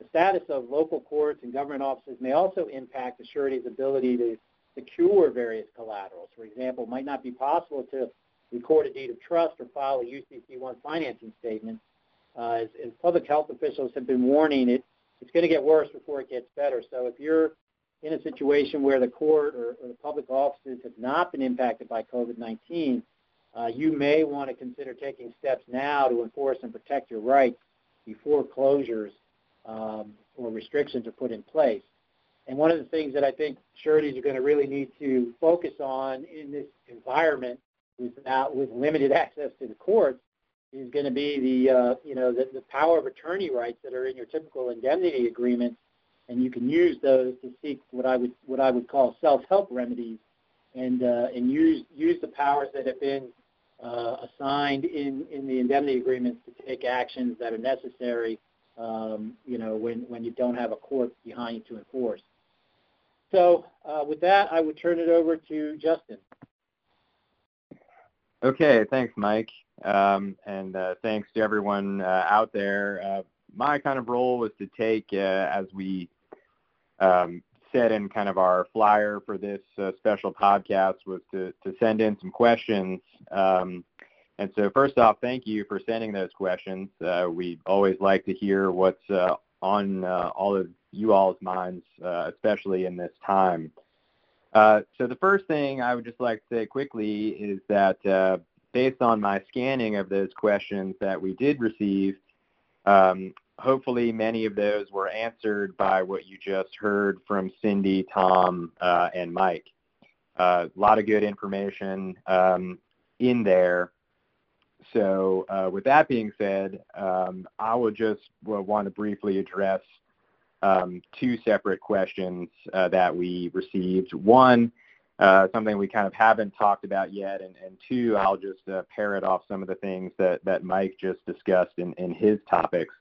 The status of local courts and government offices may also impact the surety's ability to secure various collaterals. For example, it might not be possible to record a deed of trust or file a UCC1 financing statement. Uh, as, as, public health officials have been warning, it, it's going to get worse before it gets better. So if you're in a situation where the court or, or the public offices have not been impacted by COVID-19, uh, you may want to consider taking steps now to enforce and protect your rights before closures um, or restrictions are put in place. And one of the things that I think sureties are going to really need to focus on in this environment without with limited access to the courts is going to be the uh, you know the, the power of attorney rights that are in your typical indemnity agreements, and you can use those to seek what I would what I would call self-help remedies, and uh, and use use the powers that have been uh, assigned in in the indemnity agreements to take actions that are necessary. Um, you know when when you don't have a court behind you to enforce. So uh, with that, I would turn it over to Justin. Okay, thanks, Mike, um, and uh, thanks to everyone uh, out there. Uh, my kind of role was to take, uh, as we um, said in kind of our flyer for this uh, special podcast, was to, to send in some questions um, And so first off, thank you for sending those questions. We always like to hear what's on all of you all's minds, especially in this time. Uh, so the first thing I would just like to say quickly is that uh, based on my scanning of those questions that we did receive, um, hopefully many of those were answered by what you just heard from Cindy, Tom, and Mike. A lot of good information um, in there. So uh, with that being said, um, I would just well, want to briefly address um, two separate questions uh, that we received. One, uh, something we kind of haven't talked about yet, and, and two, I'll just uh, parrot off some of the things that, that Mike just discussed in, in his topics.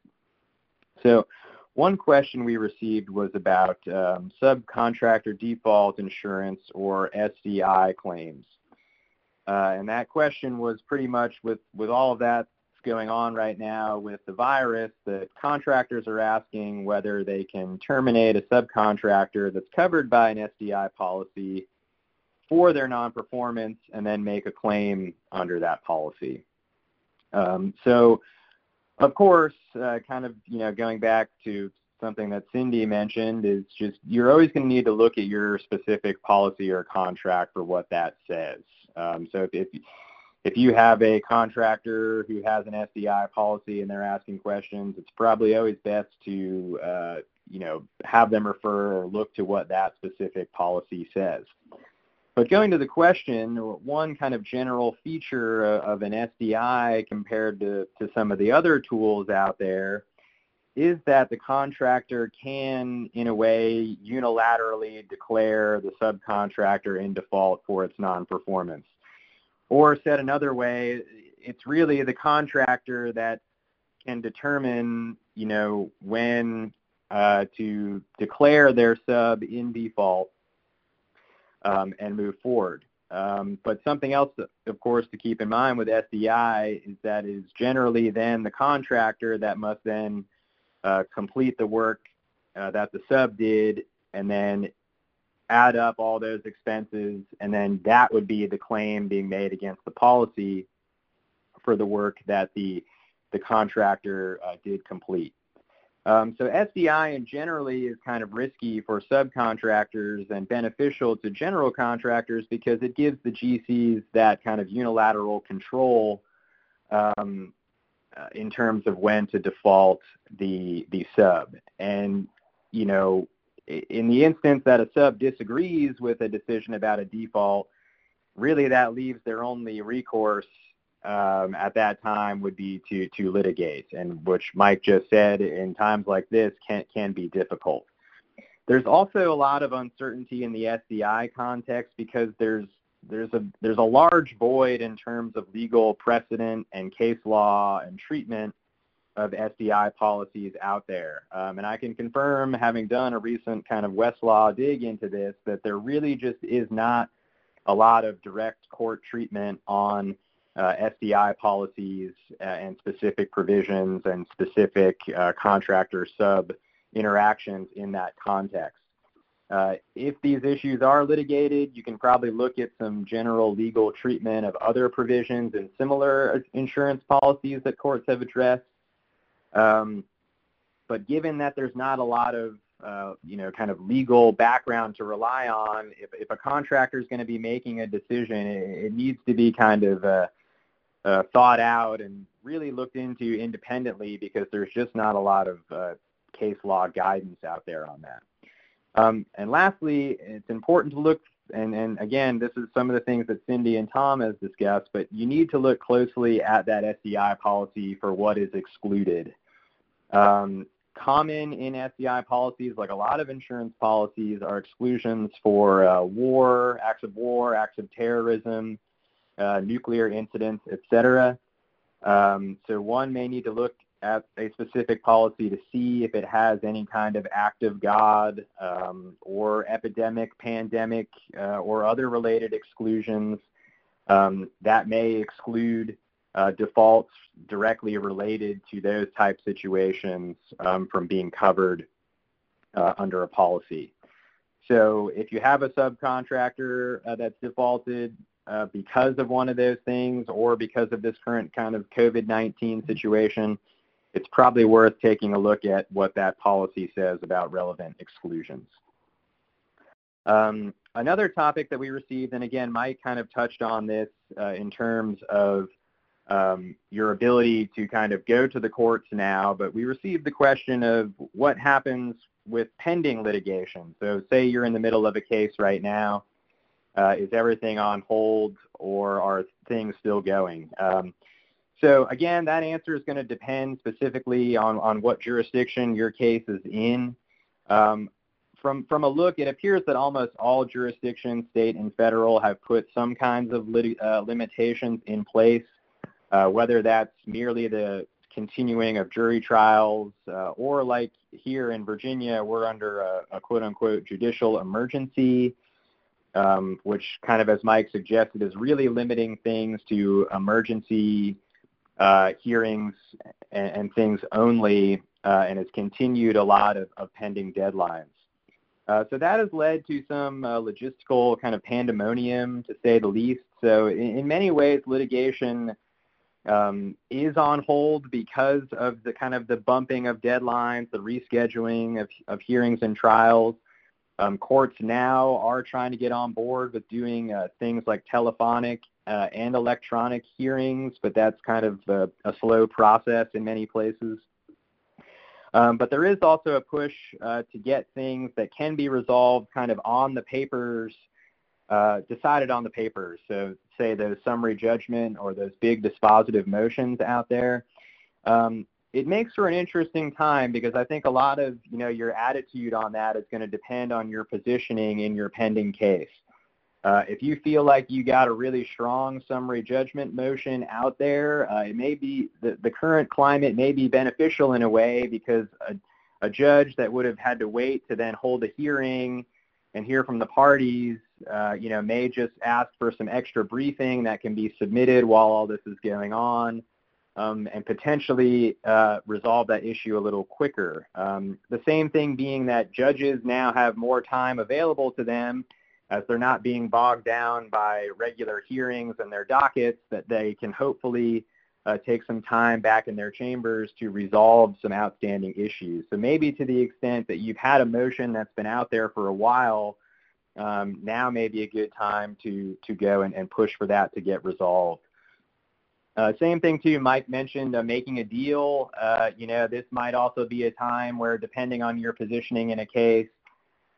So one question we received was about um, subcontractor default insurance or SDI claims. Uh, and that question was pretty much with, with all of that going on right now with the virus that contractors are asking whether they can terminate a subcontractor that's covered by an SDI policy for their non-performance and then make a claim under that policy. Um, so, of course, uh, kind of you know going back to something that Cindy mentioned is just you're always going to need to look at your specific policy or contract for what that says. Um, so if, if if you have a contractor who has an SDI policy and they're asking questions, it's probably always best to uh, you know have them refer or look to what that specific policy says. But going to the question, one kind of general feature of an SDI compared to, to some of the other tools out there is that the contractor can, in a way, unilaterally declare the subcontractor in default for its non-performance. Or said another way, it's really the contractor that can determine, you know, when uh, to declare their sub in default um, and move forward. Um, but something else, of course, to keep in mind with SDI is that is generally then the contractor that must then uh, complete the work uh, that the sub did, and then add up all those expenses, and then that would be the claim being made against the policy for the work that the the contractor uh, did complete. Um, so SDI and generally is kind of risky for subcontractors and beneficial to general contractors because it gives the GCs that kind of unilateral control um, uh, in terms of when to default the the sub. And you know, in the instance that a sub disagrees with a decision about a default, really that leaves their only recourse um, at that time would be to to litigate, and which Mike just said in times like this can can be difficult. There's also a lot of uncertainty in the SDI context because there's there's a there's a large void in terms of legal precedent and case law and treatment of SDI policies out there. Um, and I can confirm, having done a recent kind of Westlaw dig into this, that there really just is not a lot of direct court treatment on SDI policies uh, and specific provisions and specific uh, contractor sub interactions in that context. Uh, if these issues are litigated, you can probably look at some general legal treatment of other provisions and similar insurance policies that courts have addressed. Um, but given that there's not a lot of uh, you know, kind of legal background to rely on. If, if a contractor is going to be making a decision, it, it needs to be kind of uh, uh, thought out and really looked into independently because there's just not a lot of uh, case law guidance out there on that. Um, and lastly, it's important to look, and, and again, this is some of the things that Cindy and Tom has discussed, but you need to look closely at that SDI policy for what is excluded. Um, common in SDI policies, like a lot of insurance policies, are exclusions for uh, war, acts of war, acts of terrorism, uh, nuclear incidents, etc. Um, so one may need to look at a specific policy to see if it has any kind of act of God um, or epidemic, pandemic, uh, or other related exclusions um, that may exclude uh, defaults directly related to those type situations um, from being covered uh, under a policy. So if you have a subcontractor uh, that's defaulted, uh, because of one of those things or because of this current kind of COVID-19 situation, it's probably worth taking a look at what that policy says about relevant exclusions. Um, another topic that we received, and again, Mike kind of touched on this uh, in terms of um, your ability to kind of go to the courts now, but we received the question of what happens with pending litigation. So say you're in the middle of a case right now, uh, is everything on hold or are things still going? Um, so again, that answer is going to depend specifically on, on what jurisdiction your case is in. Um, from, from a look, it appears that almost all jurisdictions, state and federal, have put some kinds of lit- uh, limitations in place uh, whether that's merely the continuing of jury trials uh, or like here in Virginia, we're under a, a quote unquote judicial emergency, um, which kind of, as Mike suggested, is really limiting things to emergency uh, hearings and, and, things only, uh, and has continued a lot of, of pending deadlines. Uh, so that has led to some uh, logistical kind of pandemonium, to say the least. So in, in many ways, litigation um, is on hold because of the kind of the bumping of deadlines, the rescheduling of, of hearings and trials. Um, courts now are trying to get on board with doing uh, things like telephonic uh, and electronic hearings, but that's kind of a, a slow process in many places. Um, but there is also a push uh, to get things that can be resolved kind of on the papers uh, decided on the papers. So say those summary judgment or those big dispositive motions out there. Um, it makes for an interesting time because I think a lot of you know your attitude on that is going to depend on your positioning in your pending case. Uh, if you feel like you got a really strong summary judgment motion out there, uh, it may be the, the current climate may be beneficial in a way because a, a judge that would have had to wait to then hold a hearing and hear from the parties, uh, you know, may just ask for some extra briefing that can be submitted while all this is going on, um, and potentially uh, resolve that issue a little quicker. Um, the same thing being that judges now have more time available to them as they're not being bogged down by regular hearings and their dockets that they can hopefully uh, take some time back in their chambers to resolve some outstanding issues. So maybe to the extent that you've had a motion that's been out there for a while, um, now may be a good time to, to go and, and push for that to get resolved. Uh, same thing too, Mike mentioned uh, making a deal. Uh, you know, this might also be a time where depending on your positioning in a case,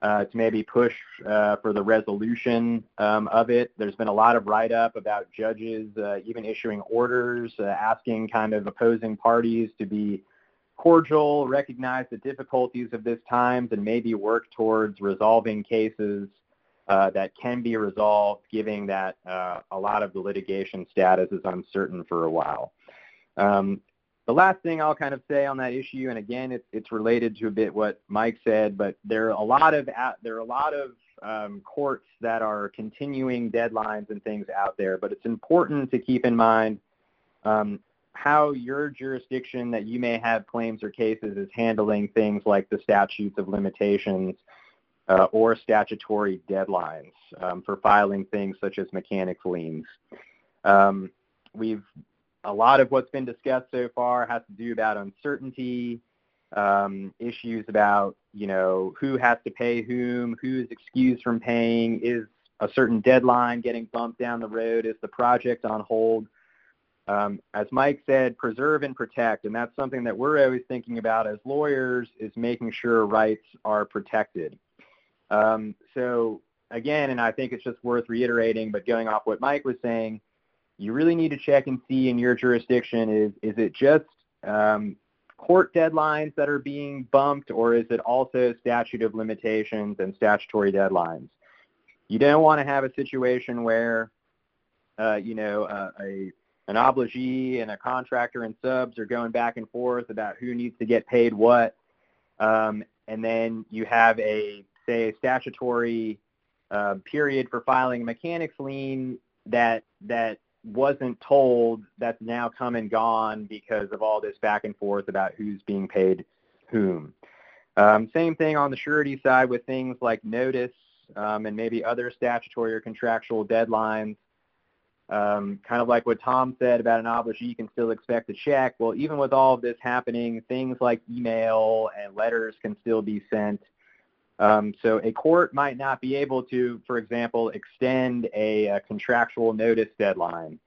uh, to maybe push uh, for the resolution um, of it. There's been a lot of write-up about judges uh, even issuing orders, asking kind of opposing parties to be cordial, recognize the difficulties of this times, and maybe work towards resolving cases uh, that can be resolved, given that uh, a lot of the litigation status is uncertain for a while. Um, the last thing I'll kind of say on that issue, and again, it's, it's related to a bit what Mike said, but there are a lot of there are a lot of um, courts that are continuing deadlines and things out there. But it's important to keep in mind um, how your jurisdiction that you may have claims or cases is handling things like the statutes of limitations uh, or statutory deadlines um, for filing things such as mechanics liens. Um, we've a lot of what's been discussed so far has to do about uncertainty, um, issues about you know who has to pay whom, who's excused from paying, is a certain deadline getting bumped down the road, is the project on hold. Um, as Mike said, preserve and protect, and that's something that we're always thinking about as lawyers is making sure rights are protected. Um, so again, and I think it's just worth reiterating, but going off what Mike was saying, you really need to check and see in your jurisdiction is is it just um, court deadlines that are being bumped or is it also statute of limitations and statutory deadlines? You don't want to have a situation where uh, you know uh, a an obligee and a contractor and subs are going back and forth about who needs to get paid what, um, and then you have a say statutory uh, period for filing a mechanics lien that that wasn't told that's now come and gone because of all this back and forth about who's being paid whom. Um, same thing on the surety side with things like notice um, and maybe other statutory or contractual deadlines. um, kind of like what Tom said about an obligee, you can still expect a check. Well, even with all of this happening, things like email and letters can still be sent. Um, so a court might not be able to, for example, extend a, a contractual notice deadline.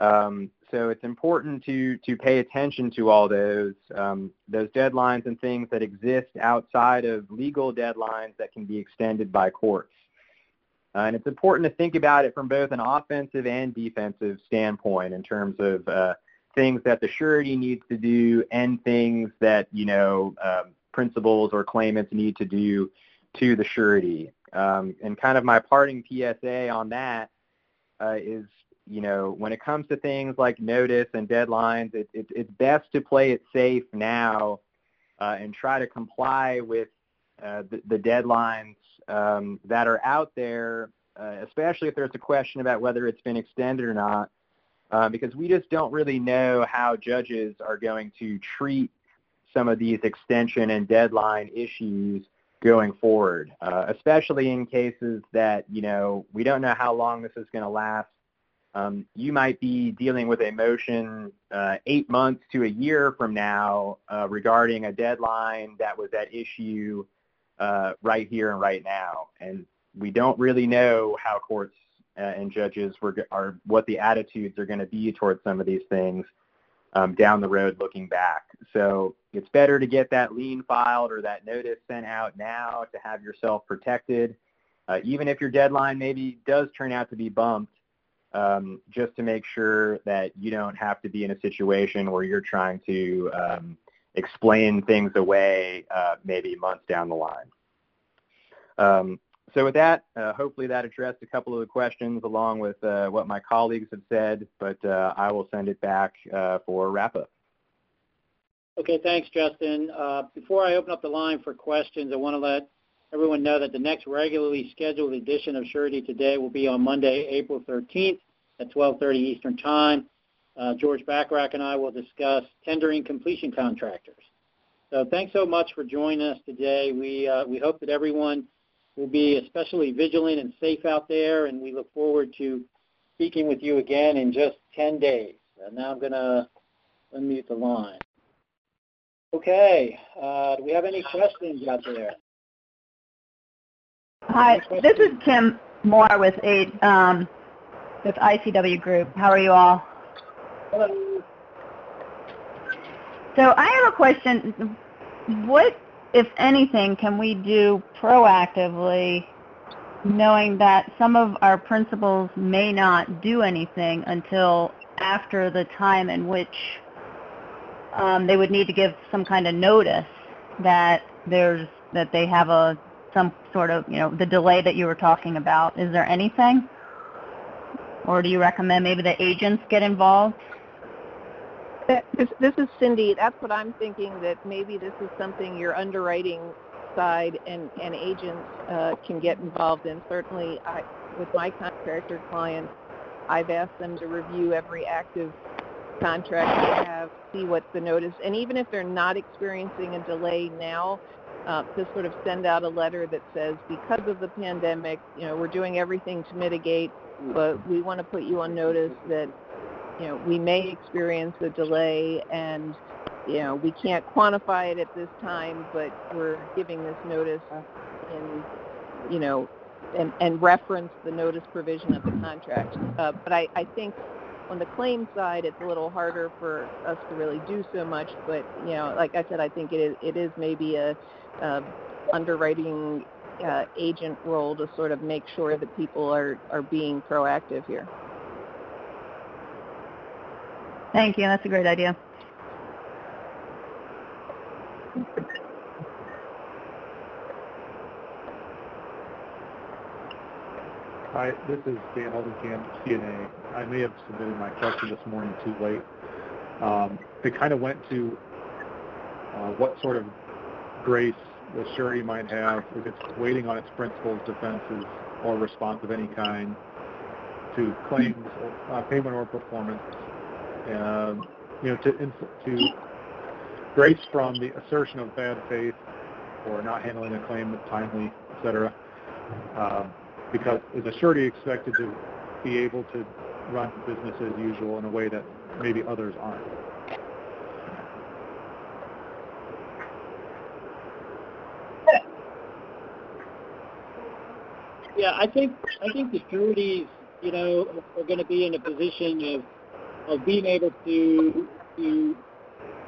Um, so it's important to to pay attention to all those um, those deadlines and things that exist outside of legal deadlines that can be extended by courts. Uh, and it's important to think about it from both an offensive and defensive standpoint in terms of uh, things that the surety needs to do and things that you know um, principals or claimants need to do to the surety. Um, and kind of my parting PSA on that uh, is, you know, when it comes to things like notice and deadlines, it, it, it's best to play it safe now uh, and try to comply with uh, the, the deadlines um, that are out there, uh, especially if there's a question about whether it's been extended or not, uh, because we just don't really know how judges are going to treat some of these extension and deadline issues going forward, uh, especially in cases that, you know, we don't know how long this is going to last. Um, you might be dealing with a motion uh, eight months to a year from now uh, regarding a deadline that was at issue uh, right here and right now. And we don't really know how courts uh, and judges were, are what the attitudes are going to be towards some of these things um, down the road looking back. So it's better to get that lien filed or that notice sent out now to have yourself protected, uh, even if your deadline maybe does turn out to be bumped, um, just to make sure that you don't have to be in a situation where you're trying to um, explain things away uh, maybe months down the line. Um, so with that, uh, hopefully that addressed a couple of the questions along with uh, what my colleagues have said, but uh, I will send it back uh, for wrap-up. Okay, thanks, Justin. Uh, before I open up the line for questions, I want to let everyone know that the next regularly scheduled edition of Surety Today will be on Monday, April 13th at 12.30 Eastern Time. Uh, George Bacharach and I will discuss tendering completion contractors. So thanks so much for joining us today. We, we hope that everyone – will be especially vigilant and safe out there, and we look forward to speaking with you again in just 10 days. And now I'm going to unmute the line. Okay, uh, do we have any questions out there? Hi, this is Kim Moore with eight um, with ICW Group. How are you all? Hello. So I have a question. What if anything, can we do proactively knowing that some of our principals may not do anything until after the time in which um, they would need to give some kind of notice that there's that they have a some sort of you know the delay that you were talking about. Is there anything, or do you recommend maybe the agents get involved? This, this is Cindy. That's what I'm thinking, that maybe this is something your underwriting side and, and agents uh, can get involved in. Certainly, I, with my contractor clients, I've asked them to review every active contract they have, see what's the notice, and even if they're not experiencing a delay now, uh, to sort of send out a letter that says, because of the pandemic, you know, we're doing everything to mitigate, but we want to put you on notice that you know, we may experience a delay and, you know, we can't quantify it at this time, but we're giving this notice in, you know, and, and reference the notice provision of the contract. Uh, but I, I think on the claim side, it's a little harder for us to really do so much. But you know, like I said, I think it is, it is maybe a, a underwriting uh, agent role to sort of make sure that people are, are being proactive here. Thank you. That's a great idea. Hi, this is Dan Holdenkamp, CNA. I may have submitted my question this morning too late. Um, it kind of went to uh, what sort of grace the surety might have if it's waiting on its principal's defenses or response of any kind to claims, uh, payment or performance um, you know, to, to grace from the assertion of bad faith or not handling a claim timely, et cetera, um, because is a surety expected to be able to run business as usual in a way that maybe others aren't. Yeah, I think I think the sureties, you know, are going to be in a position of of being able to to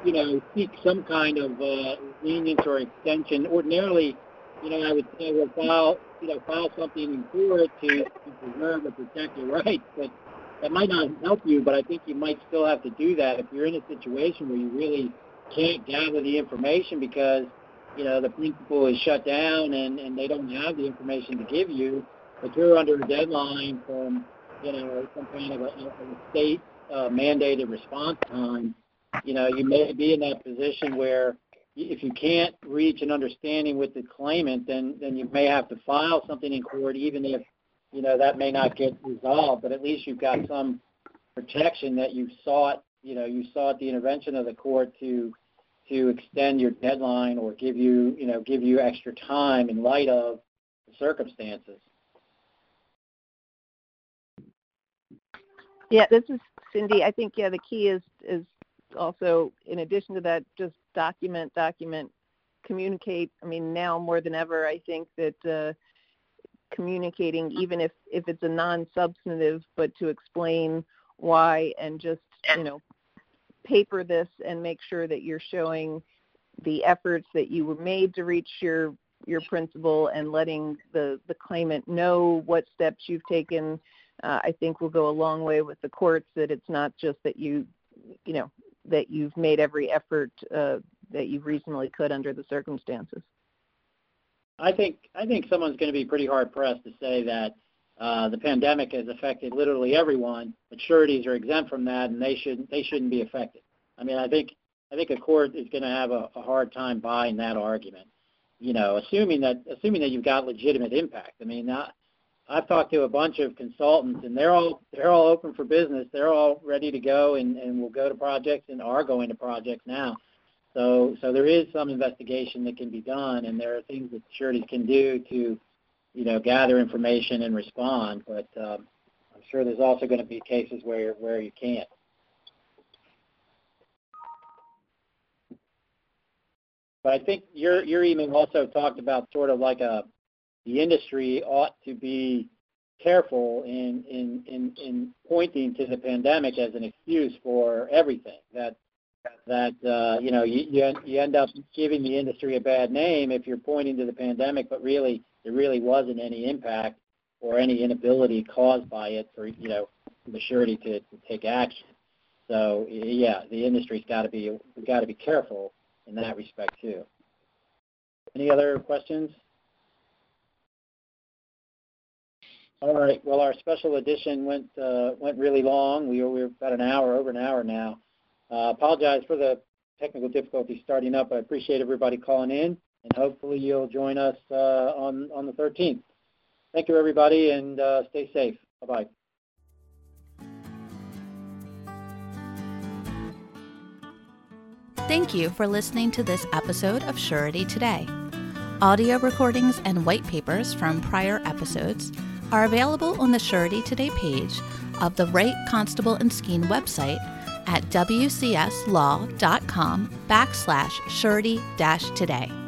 you know seek some kind of uh, lenience or extension. Ordinarily, you know, I would say well file you know file something in court to, to preserve or protect your rights, but that might not help you. But I think you might still have to do that if you're in a situation where you really can't gather the information because you know the principal is shut down and and they don't have the information to give you. But you're under a deadline from you know some kind of a, a state uh, mandated response time, you know you may be in that position where if you can't reach an understanding with the claimant, then then you may have to file something in court, even if you know that may not get resolved. But at least you've got some protection that you sought. You know, you sought the intervention of the court to to extend your deadline or give you you know give you extra time in light of the circumstances. Yeah, this is Cindy. I think yeah, the key is is also in addition to that, just document, document, communicate. I mean, now more than ever, I think that uh, communicating, even if if it's a non-substantive, but to explain why and just you know paper this and make sure that you're showing the efforts that you were made to reach your your principal and letting the the claimant know what steps you've taken uh, I think will go a long way with the courts that it's not just that you you know that you've made every effort uh, that you reasonably could under the circumstances. I think I think someone's going to be pretty hard pressed to say that uh, the pandemic has affected literally everyone, but sureties are exempt from that, and they should they shouldn't be affected. I mean, I think I think a court is going to have a, a hard time buying that argument. You know, assuming that assuming that you've got legitimate impact. I mean, not, I've talked to a bunch of consultants, and they're all they're all open for business. They're all ready to go, and and will go to projects and are going to projects now. So so there is some investigation that can be done, and there are things that sureties can do to, you know, gather information and respond. But um, I'm sure there's also going to be cases where where you can't. But I think your your email also talked about sort of like a the industry ought to be careful in, in, in, in pointing to the pandemic as an excuse for everything. That that uh, you know you, you end up giving the industry a bad name if you're pointing to the pandemic, but really there really wasn't any impact or any inability caused by it for you know the surety to, to take action. So yeah, the industry's got to be got to be careful in that respect too. Any other questions? All right. Well, our special edition went uh, went really long. We were, about an hour, over an hour now. Uh, apologize for the technical difficulty starting up. I appreciate everybody calling in, and hopefully you'll join us uh, on on the 13th. Thank you, everybody, and uh, stay safe. Bye bye. Thank you for listening to this episode of Surety Today. Audio recordings and white papers from prior episodes are available on the Surety Today page of the Wright Constable and Skeen website at wcslaw.com backslash surety-today.